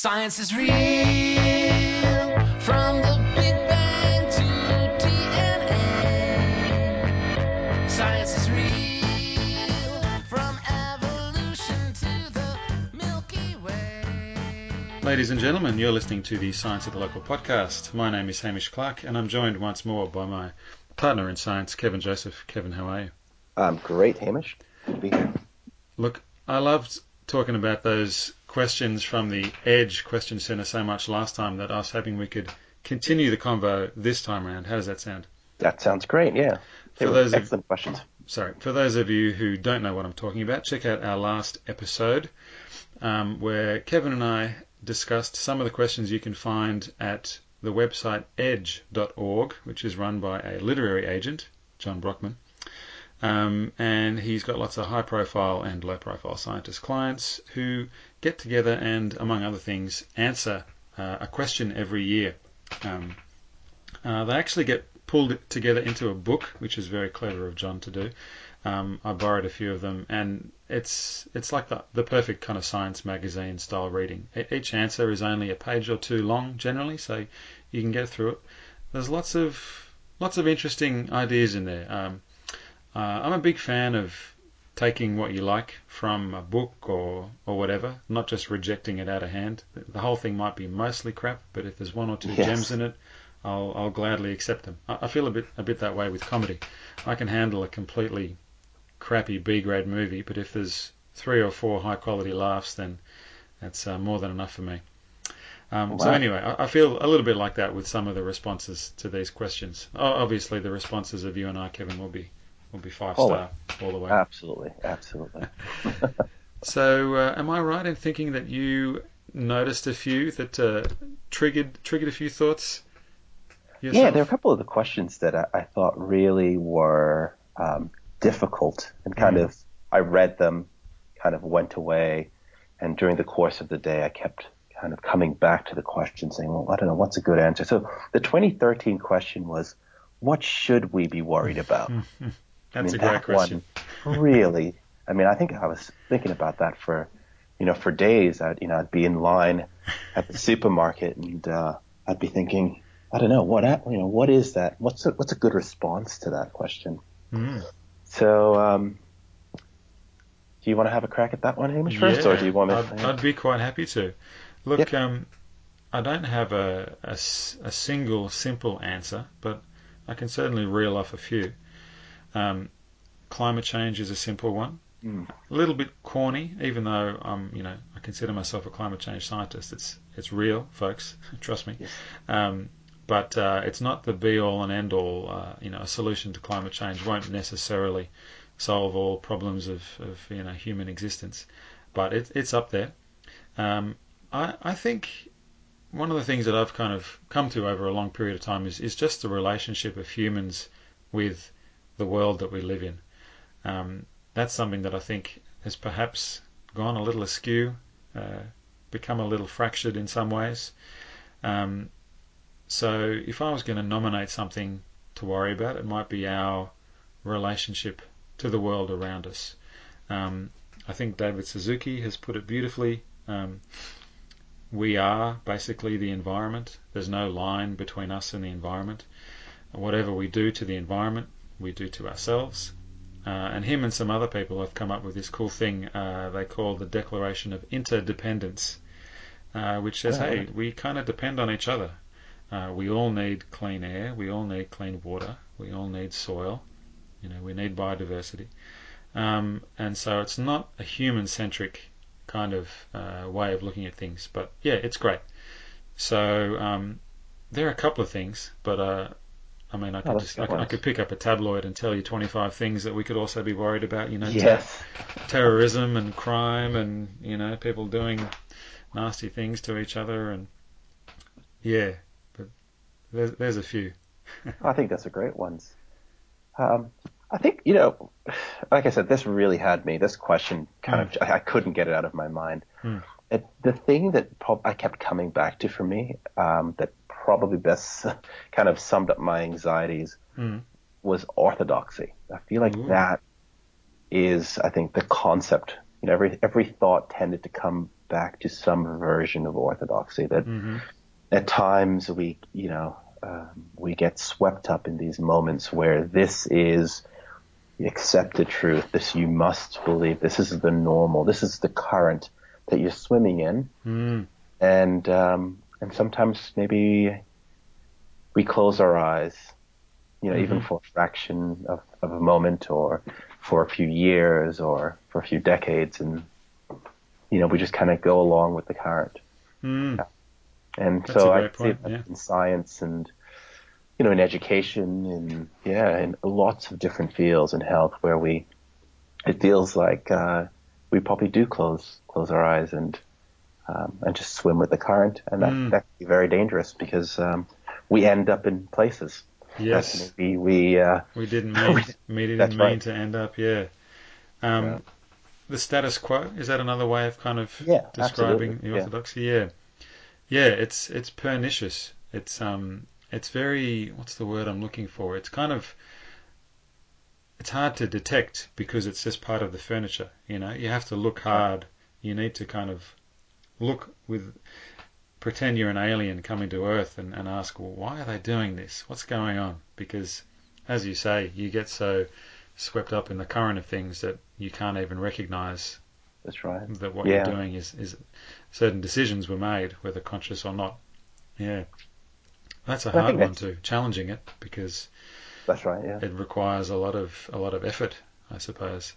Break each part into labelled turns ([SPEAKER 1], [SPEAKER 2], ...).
[SPEAKER 1] Science is real from the Big Bang to DNA. Science is real from evolution to the Milky Way.
[SPEAKER 2] Ladies and gentlemen, you're listening to the Science at the Local podcast. My name is Hamish Clark, and I'm joined once more by my partner in science, Kevin Joseph. Kevin, how are you?
[SPEAKER 3] Um, great, Hamish. Good to be here.
[SPEAKER 2] Look, I loved talking about those questions from the Edge Question Center so much last time that I was hoping we could continue the convo this time around. How does that sound?
[SPEAKER 3] That sounds great. Yeah. They
[SPEAKER 2] For those of-
[SPEAKER 3] excellent questions.
[SPEAKER 2] Sorry, for those of you who don't know what I'm talking about, check out our last episode um, where Kevin and I discussed some of the questions you can find at the website edge.org, which is run by a literary agent, John Brockman. Um, and he's got lots of high profile and low profile scientist clients who get together and, among other things, answer uh, a question every year. Um, uh, they actually get pulled together into a book, which is very clever of John to do. Um, I borrowed a few of them, and it's it's like the, the perfect kind of science magazine style reading. Each answer is only a page or two long, generally, so you can get through it. There's lots of lots of interesting ideas in there. Um, uh, I'm a big fan of taking what you like from a book or or whatever, not just rejecting it out of hand. The whole thing might be mostly crap, but if there's one or two
[SPEAKER 3] Yes.
[SPEAKER 2] gems in it, I'll I'll gladly accept them. I, I feel a bit a bit that way with comedy. I can handle a completely crappy B grade movie, but if there's three or four high quality laughs, then that's uh, more than enough for me. Um, So anyway, I, I feel a little bit like that with some of the responses to these questions. Obviously, the responses of you and I, Kevin, will be will be five
[SPEAKER 3] Oh,
[SPEAKER 2] star all the way.
[SPEAKER 3] Absolutely. Absolutely.
[SPEAKER 2] So, uh, am I right in thinking that you noticed a few that uh, triggered triggered a few thoughts? Yourself?
[SPEAKER 3] Yeah, there are a couple of the questions that I, I thought really were um, difficult and kind
[SPEAKER 2] Mm.
[SPEAKER 3] of, I read them, kind of went away, and during the course of the day, I kept kind of coming back to the question saying, well, I don't know, what's a good answer? So the 2013 question was, what should we be worried about?
[SPEAKER 2] That's
[SPEAKER 3] I mean,
[SPEAKER 2] a great question.
[SPEAKER 3] One really, I mean, I think I was thinking about that for, you know, for days. I'd, you know, I'd be in line at the supermarket and uh, I'd be thinking, I don't know, what, a- you know, what is that? What's a, what's a good response to that question?
[SPEAKER 2] Mm.
[SPEAKER 3] So, um, do you want to have a crack at that one, Hamish, first, or do you want to?
[SPEAKER 2] I'd, I'd be quite happy to. Look,
[SPEAKER 3] Yep.
[SPEAKER 2] um, I don't have a a single simple answer, but I can certainly reel off a few. Um, climate change is a simple one.
[SPEAKER 3] Mm.
[SPEAKER 2] A little bit corny, even though I'm, you know, I consider myself a climate change scientist. It's it's real, folks. Trust me.
[SPEAKER 3] Yes.
[SPEAKER 2] Um, but uh, it's not the be all and end all. Uh, you know, a solution to climate change won't necessarily solve all problems of, of you know human existence, but it, it's up there. Um, I, I think one of the things that I've kind of come to over a long period of time is, is just the relationship of humans with the world that we live in. Um, that's something that I think has perhaps gone a little askew, uh, become a little fractured in some ways. Um, so if I was going to nominate something to worry about, it might be our relationship to the world around us. Um, I think David Suzuki has put it beautifully. Um, we are basically the environment. There's no line between us and the environment. Whatever we do to the environment, we do to ourselves. Uh, and him and some other people have come up with this cool thing uh, they call the Declaration of Interdependence, uh, which says,
[SPEAKER 3] Oh,
[SPEAKER 2] hey,
[SPEAKER 3] right.
[SPEAKER 2] we kind of depend on each other. Uh, we all need clean air. We all need clean water. We all need soil. You know, we need biodiversity. Um, and so it's not a human-centric kind of uh, way of looking at things. But yeah, it's great. So um, there are a couple of things, but uh, I mean, I could
[SPEAKER 3] that's
[SPEAKER 2] just, I, could, I could pick up a tabloid and tell you 25 things that we could also be worried about. You know, ter- terrorism and crime and you know people doing nasty things to each other and yeah, but there's, there's a few.
[SPEAKER 3] I think that's a great ones. Um, I think you know, like I said, this really had me. This question kind of I, I couldn't get it out of my mind.
[SPEAKER 2] Hmm.
[SPEAKER 3] It, the thing that prob- I kept coming back to for me um, that probably best kind of summed up my anxieties
[SPEAKER 2] Mm.
[SPEAKER 3] was orthodoxy. I feel like
[SPEAKER 2] Ooh.
[SPEAKER 3] that is, I think, the concept. You know, every every thought tended to come back to some version of orthodoxy. That
[SPEAKER 2] hmm
[SPEAKER 3] at times we, you know, um, we get swept up in these moments where this is the accepted truth. This you must believe. This is the normal. This is the current that you're swimming in.
[SPEAKER 2] Mm.
[SPEAKER 3] And um, and sometimes maybe we close our eyes, you know, even
[SPEAKER 2] Mhm.
[SPEAKER 3] for a fraction of, of a moment, or for a few years, or for a few decades, and you know, we just kind of go along with the current.
[SPEAKER 2] Mm.
[SPEAKER 3] And
[SPEAKER 2] That's
[SPEAKER 3] so I see that
[SPEAKER 2] yeah.
[SPEAKER 3] in science and you know in education and yeah, in lots of different fields in health where we it feels like uh, we probably do close close our eyes and um, and just swim with the current, and that
[SPEAKER 2] Mm.
[SPEAKER 3] that can be very dangerous because um, we end up in places
[SPEAKER 2] Yes.
[SPEAKER 3] maybe we uh,
[SPEAKER 2] We didn't mean, we
[SPEAKER 3] That's
[SPEAKER 2] didn't mean
[SPEAKER 3] right.
[SPEAKER 2] to end up, yeah. Um,
[SPEAKER 3] Yeah.
[SPEAKER 2] The status quo is that another way of kind of
[SPEAKER 3] Yeah,
[SPEAKER 2] describing
[SPEAKER 3] absolutely,
[SPEAKER 2] the
[SPEAKER 3] yeah.
[SPEAKER 2] orthodoxy? Yeah, yeah. It's it's pernicious. It's um it's very what's the word I'm looking for? It's kind of it's hard to detect because it's just part of the furniture. You know, you have to look hard. You need to kind of look with pretend you're an alien coming to Earth and, and ask, well, why are they doing this? What's going on? Because, as you say, you get so swept up in the current of things that you can't even recognize
[SPEAKER 3] that's right.
[SPEAKER 2] that what
[SPEAKER 3] Yeah.
[SPEAKER 2] you're doing is, is certain decisions were made, whether conscious or not. Yeah. That's a
[SPEAKER 3] I
[SPEAKER 2] hard one too, challenging it because
[SPEAKER 3] That's right. Yeah,
[SPEAKER 2] it requires a lot of a lot of effort, I suppose.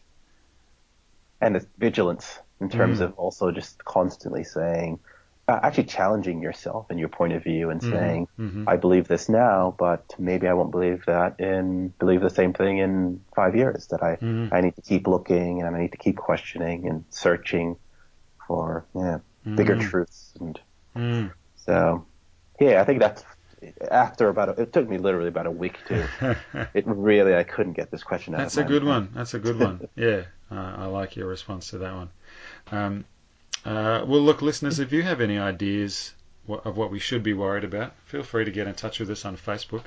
[SPEAKER 3] and it's vigilance in terms
[SPEAKER 2] Mm.
[SPEAKER 3] of also just constantly saying, uh, actually challenging yourself and your point of view and
[SPEAKER 2] Mhm,
[SPEAKER 3] saying,
[SPEAKER 2] mhm.
[SPEAKER 3] I believe this now, but maybe I won't believe that in believe the same thing in five years. That I
[SPEAKER 2] Mhm.
[SPEAKER 3] I need to keep looking and I need to keep questioning and searching for yeah bigger
[SPEAKER 2] Mm.
[SPEAKER 3] truths and
[SPEAKER 2] Mm.
[SPEAKER 3] so yeah I think that's after about a, it took me literally about a week to it really I couldn't get this question out
[SPEAKER 2] That's a
[SPEAKER 3] my
[SPEAKER 2] good
[SPEAKER 3] mind.
[SPEAKER 2] one. That's a good one. Yeah, uh, I like your response to that one. Um, uh, well, look, listeners, if you have any ideas of what we should be worried about, feel free to get in touch with us on Facebook.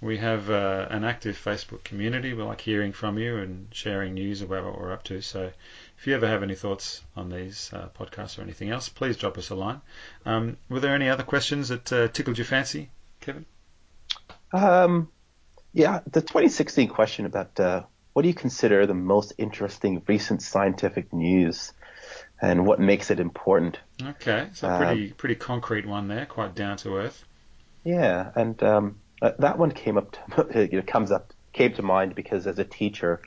[SPEAKER 2] We have uh, an active Facebook community. We like hearing from you and sharing news about what we're up to. So if you ever have any thoughts on these uh, podcasts or anything else, please drop us a line. Um, were there any other questions that uh, tickled your fancy, Kevin?
[SPEAKER 3] Um, yeah, the 2016 question about uh, what do you consider the most interesting recent scientific news, and what makes it important?
[SPEAKER 2] Okay, so
[SPEAKER 3] Um,
[SPEAKER 2] pretty pretty concrete one there, quite down to earth.
[SPEAKER 3] Yeah, and um, uh, that one came up. To, you know, comes up came to mind because as a teacher,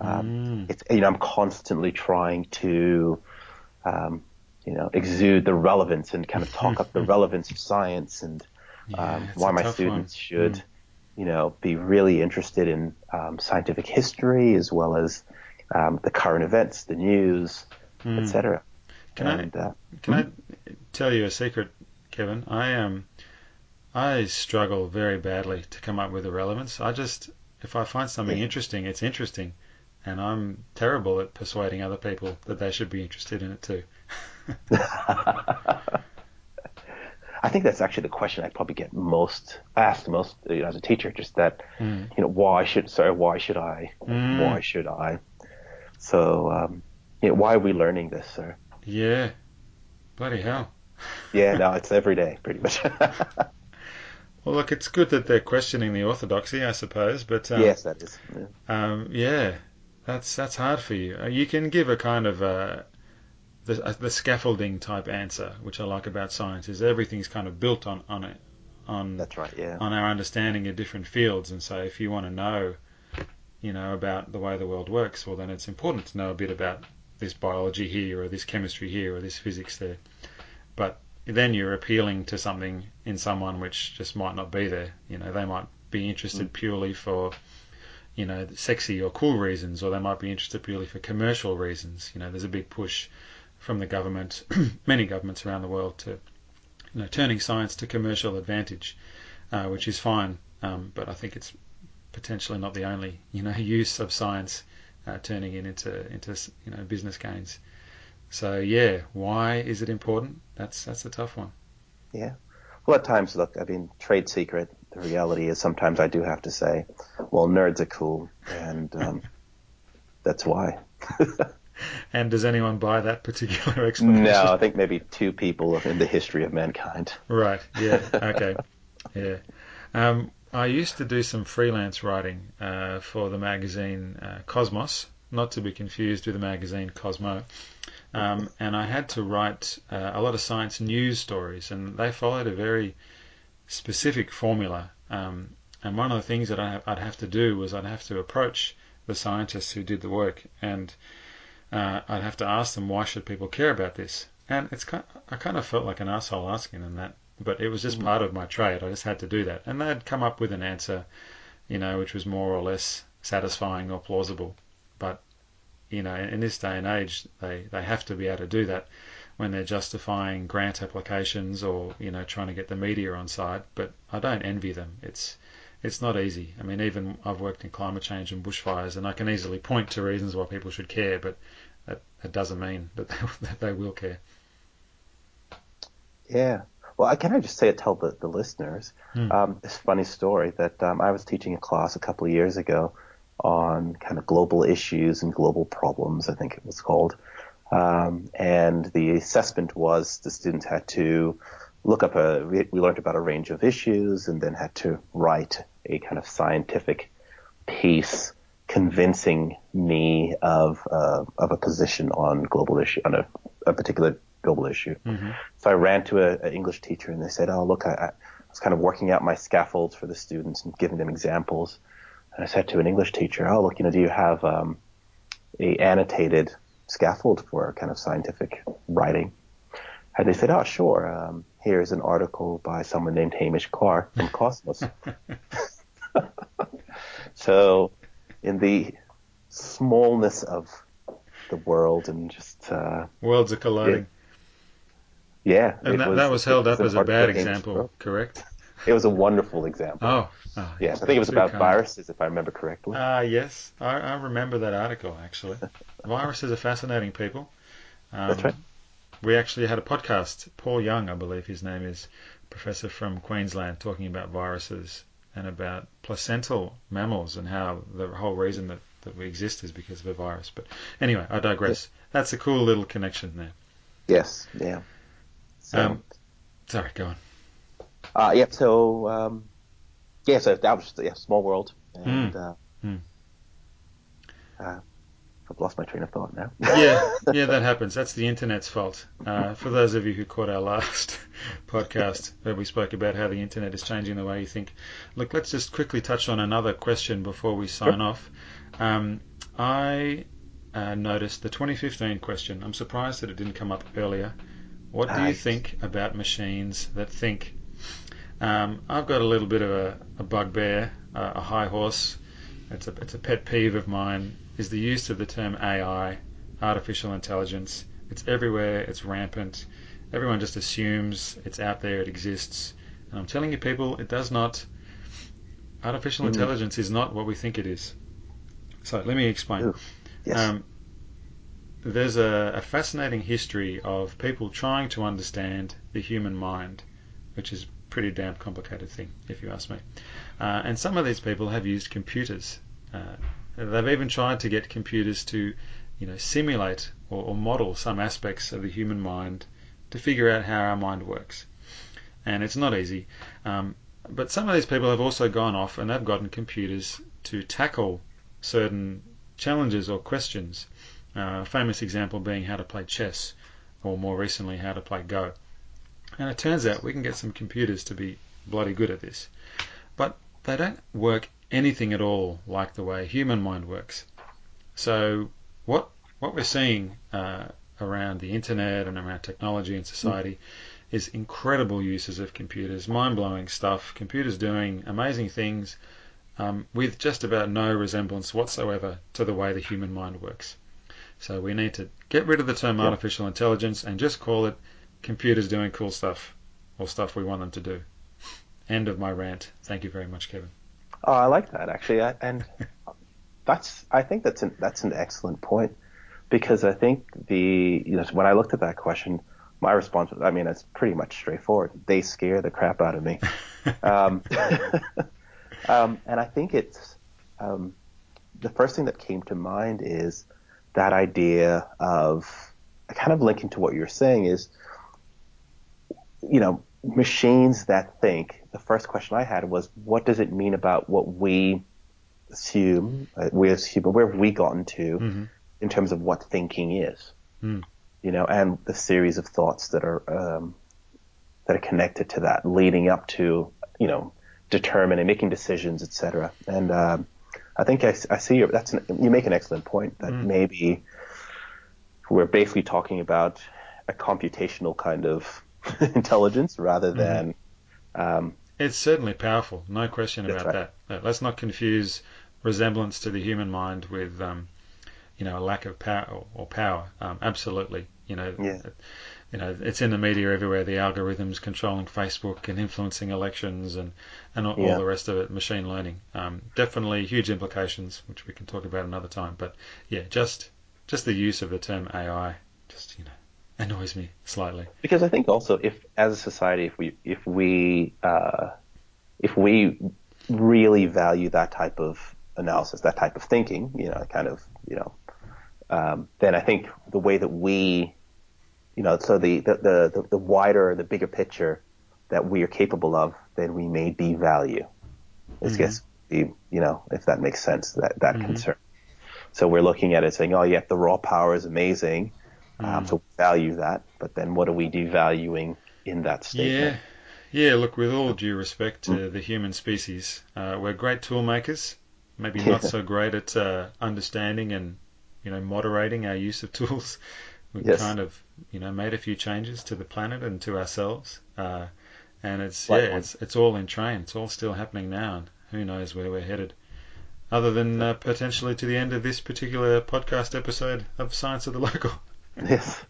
[SPEAKER 3] um,
[SPEAKER 2] Mm.
[SPEAKER 3] it's you know I'm constantly trying to, um, you know, exude the relevance and kind of talk up the relevance of science and
[SPEAKER 2] Yeah,
[SPEAKER 3] um, why my students
[SPEAKER 2] one.
[SPEAKER 3] should,
[SPEAKER 2] Mm.
[SPEAKER 3] you know, be really interested in um, scientific history as well as um, the current events, the news,
[SPEAKER 2] Mm.
[SPEAKER 3] etc.
[SPEAKER 2] Can I
[SPEAKER 3] uh,
[SPEAKER 2] Can I tell you a secret, Kevin? I Um, I struggle very badly to come up with a relevance. I just, if I find something
[SPEAKER 3] Yeah.
[SPEAKER 2] interesting, it's interesting, and I'm terrible at persuading other people that they should be interested in it too.
[SPEAKER 3] I think that's actually the question I probably get most asked most you know, as a teacher. Just that,
[SPEAKER 2] Mm.
[SPEAKER 3] you know, why should sorry, why should I?
[SPEAKER 2] Mm.
[SPEAKER 3] Why should I? So, um, know, why are we learning this, sir?
[SPEAKER 2] Yeah, bloody hell.
[SPEAKER 3] Yeah, no, it's every day, pretty much.
[SPEAKER 2] Well, look, it's good that they're questioning the orthodoxy, I suppose, but um,
[SPEAKER 3] yes, that is. Yeah.
[SPEAKER 2] Um, yeah, that's that's hard for you. Uh, You can give a kind of uh, the uh, the scaffolding type answer, which I like about science, is everything's kind of built on on it on
[SPEAKER 3] That's right. Yeah.
[SPEAKER 2] on our understanding of different fields. And so, if you want to know, you know, about the way the world works, well, then it's important to know a bit about this biology here, or this chemistry here, or this physics there. But then you're appealing to something in someone which just might not be there. You know, they might be interested purely for, you know, sexy or cool reasons, or they might be interested purely for commercial reasons. You know, there's a big push from the government, many governments around the world, to, you know, turning science to commercial advantage, uh, which is fine. Um, but I think it's potentially not the only, you know, use of science uh, turning it into into you know business gains. So yeah, why is it important? That's that's a tough one.
[SPEAKER 3] Yeah. Well, at times, look, I mean, trade secret. The reality is sometimes I do have to say, well, nerds are cool, and um, that's why.
[SPEAKER 2] And does anyone buy that particular explanation?
[SPEAKER 3] No, I think maybe two people in the history of mankind.
[SPEAKER 2] Right. Yeah. Okay. Yeah. Um, I used to do some freelance writing uh, for the magazine uh, Cosmos, not to be confused with the magazine Cosmo. Um, and I had to write uh, a lot of science news stories, and they followed a very specific formula. Um, and one of the things that I, I'd have to do was I'd have to approach the scientists who did the work, and uh, I'd have to ask them why should people care about this. And it's kind I kind of felt like an asshole asking them that, but it was just mm. part of my trade. I just had to do that, and they'd come up with an answer, you know, which was more or less satisfying or plausible. But you know, in this day and age, they, they have to be able to do that when they're justifying grant applications or you know trying to get the media on side. But I don't envy them. It's it's not easy. I mean, even I've worked in climate change and bushfires, and I can easily point to reasons why people should care, but that, that doesn't mean that they, that they will care.
[SPEAKER 3] Yeah. Well, can I just say it, tell the, the listeners
[SPEAKER 2] Hmm.
[SPEAKER 3] um, this funny story that um, I was teaching a class a couple of years ago on kind of global issues and global problems, I think it was called. Um, and the assessment was the students had to look up a, we, we learned about a range of issues and then had to write a kind of scientific piece convincing me of, uh, of a position on global issue, on a, a particular global issue.
[SPEAKER 2] hmm
[SPEAKER 3] So I ran to an English teacher and they said, "Oh, look, I, I was kind of working out my scaffolds for the students and giving them examples." And I said to an English teacher, "Oh, look, you know, do you have um, a annotated scaffold for kind of scientific writing?" And they said, "Oh, sure. Um, here's an article by someone named Hamish Clark from Cosmos." so, in the smallness of the world and just uh,
[SPEAKER 2] Worlds are colliding.
[SPEAKER 3] Yeah,
[SPEAKER 2] And that, that was held up as a bad example, correct?
[SPEAKER 3] It was a wonderful example.
[SPEAKER 2] Oh, oh
[SPEAKER 3] yes, I think it was about
[SPEAKER 2] kind.
[SPEAKER 3] viruses, if I remember correctly.
[SPEAKER 2] Ah, yes, I, I remember that article actually. Viruses are fascinating, people. Um,
[SPEAKER 3] That's right.
[SPEAKER 2] We actually had a podcast. Paul Young, I believe his name is, professor from Queensland, talking about viruses and about placental mammals and how the whole reason that, that we exist is because of a virus. But anyway, I digress. That's a cool little connection there.
[SPEAKER 3] Yes, yeah. So,
[SPEAKER 2] Um, Sorry, go on.
[SPEAKER 3] uh, yeah, so, um, yeah, so that was yeah, small world. And, uh,
[SPEAKER 2] Hmm.
[SPEAKER 3] uh, I've lost my train of thought now.
[SPEAKER 2] yeah, yeah, that happens. That's the internet's fault. Uh, for those of you who caught our last podcast where we spoke about how the internet is changing the way you think, look, let's just quickly touch on another question before we sign off. Um, I uh, noticed the 2015 question. I'm surprised that it didn't come up earlier. What do you think about machines that think? Um, I've got a little bit of a, a bugbear, uh, a high horse. It's a, it's a pet peeve of mine. Is the use of the term AI, artificial intelligence. It's everywhere. It's rampant. Everyone just assumes it's out there. It exists. And I'm telling you, people, it does not. Artificial
[SPEAKER 3] Mhm.
[SPEAKER 2] intelligence is not what we think it is. So let me explain.
[SPEAKER 3] Yes.
[SPEAKER 2] Um, there's a, a fascinating history of people trying to understand the human mind, which is a pretty damn complicated thing, if you ask me. Uh, and some of these people have used computers. Uh, they've even tried to get computers to, you know, simulate or, or model some aspects of the human mind to figure out how our mind works. And it's not easy. Um, but some of these people have also gone off and they've gotten computers to tackle certain challenges or questions. Uh, a famous example being how to play chess, or more recently, how to play Go. And it turns out we can get some computers to be bloody good at this. But they don't work anything at all like the way human mind works. So what what we're seeing uh, around the internet and around technology and society is incredible uses of computers, mind blowing stuff. Computers doing amazing things um, with just about no resemblance whatsoever to the way the human mind works. So we need to get rid of the term
[SPEAKER 3] Yeah.
[SPEAKER 2] artificial intelligence and just call it computers doing cool stuff or stuff we want them to do. End of my rant. Thank you very much, Kevin.
[SPEAKER 3] Oh, I like that actually, I, and that's I think that's an that's an excellent point because I think the you know when I looked at that question, my response was I mean it's pretty much straightforward. They scare the crap out of me, um, um, and I think it's um, the first thing that came to mind is that idea of kind of linking to what you're saying is, you know, machines that think. The first question I had was, what does it mean about what we assume, uh, we as human, where have we gotten to
[SPEAKER 2] Mm-hmm.
[SPEAKER 3] in terms of what thinking is?
[SPEAKER 2] Mm.
[SPEAKER 3] You know, and the series of thoughts that are um, that are connected to that, leading up to, you know, determining, making decisions, etc. And um, I think I, I see your, that's an, you make an excellent point that
[SPEAKER 2] Mm.
[SPEAKER 3] maybe we're basically talking about a computational kind of intelligence rather
[SPEAKER 2] Mm-hmm.
[SPEAKER 3] than um,
[SPEAKER 2] It's certainly powerful, no question about
[SPEAKER 3] right.
[SPEAKER 2] that. Let's not confuse resemblance to the human mind with, um, you know, a lack of power or, or power. Um, absolutely, you know,
[SPEAKER 3] Yeah.
[SPEAKER 2] You know, it's in the media everywhere. The algorithms controlling Facebook and influencing elections and and all,
[SPEAKER 3] Yeah.
[SPEAKER 2] all the rest of it. Machine learning, um, definitely huge implications, which we can talk about another time. But yeah, just just the use of the term AI, just you know, annoys me slightly.
[SPEAKER 3] because I think also if as a society if we if we uh, if we really value that type of analysis that type of thinking you know kind of you know um, then I think the way that we you know so the the, the the wider the bigger picture that we are capable of then we may devalue
[SPEAKER 2] Mhm.
[SPEAKER 3] gets the you know if that makes sense that that
[SPEAKER 2] Mhm.
[SPEAKER 3] concern so we're looking at it saying oh yeah the raw power is amazing um,
[SPEAKER 2] Mm.
[SPEAKER 3] so we value that, but then what are we devaluing in that statement?
[SPEAKER 2] Yeah, yeah. Look, with all due respect to the human species, uh, we're great tool makers. Maybe not so great at uh, understanding and you know moderating our use of tools. We've
[SPEAKER 3] Yes.
[SPEAKER 2] kind of you know made a few changes to the planet and to ourselves, uh, and it's yeah, it's it's all in train. It's all still happening now, and who knows where we're headed. Other than uh, potentially to the end of this particular podcast episode of Science of the Local.
[SPEAKER 3] Yes.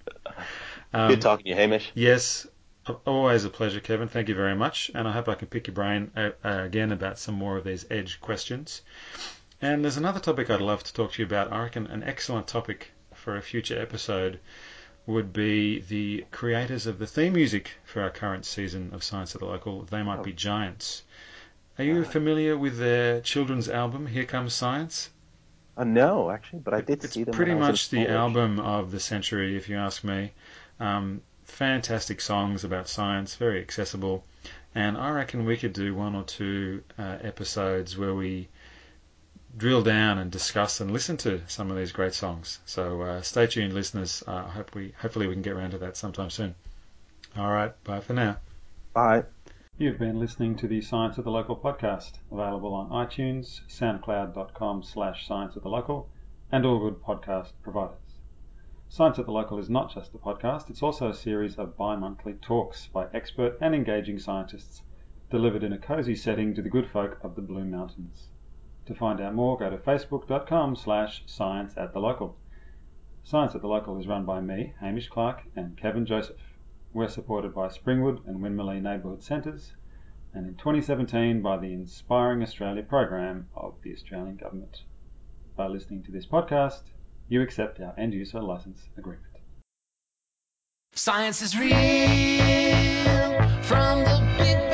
[SPEAKER 2] Um,
[SPEAKER 3] Good talking to you, Hamish.
[SPEAKER 2] Yes, always a pleasure, Kevin. Thank you very much. And I hope I can pick your brain uh, uh, again about some more of these edge questions. And there's another topic I'd love to talk to you about. I reckon an excellent topic for a future episode would be the creators of the theme music for our current season of Science at the Local. They might be giants. Are you familiar with their children's album, Here Comes Science?
[SPEAKER 3] Uh, no, actually, but I did
[SPEAKER 2] It's
[SPEAKER 3] see them.
[SPEAKER 2] pretty
[SPEAKER 3] when I was
[SPEAKER 2] much the album of the century, if you ask me. Um, fantastic songs about science, very accessible, and I reckon we could do one or two uh, episodes where we drill down and discuss and listen to some of these great songs. So uh, stay tuned, listeners. Uh, I hope we, hopefully, we can get around to that sometime soon. All right, bye for now.
[SPEAKER 3] Bye.
[SPEAKER 2] You've been listening to the Science at the Local podcast, available on iTunes, soundcloud.com slash science at the local, and all good podcast providers. Science at the Local is not just a podcast, it's also a series of bi-monthly talks by expert and engaging scientists delivered in a cozy setting to the good folk of the Blue Mountains. To find out more, go to facebook.com slash science at the local. Science at the Local is run by me, Hamish Clark, and Kevin Joseph. We're supported by Springwood and Winmalee Neighbourhood Centres, and in 2017 by the Inspiring Australia program of the Australian Government. By listening to this podcast, you accept our end user license agreement.
[SPEAKER 1] Science is real from the big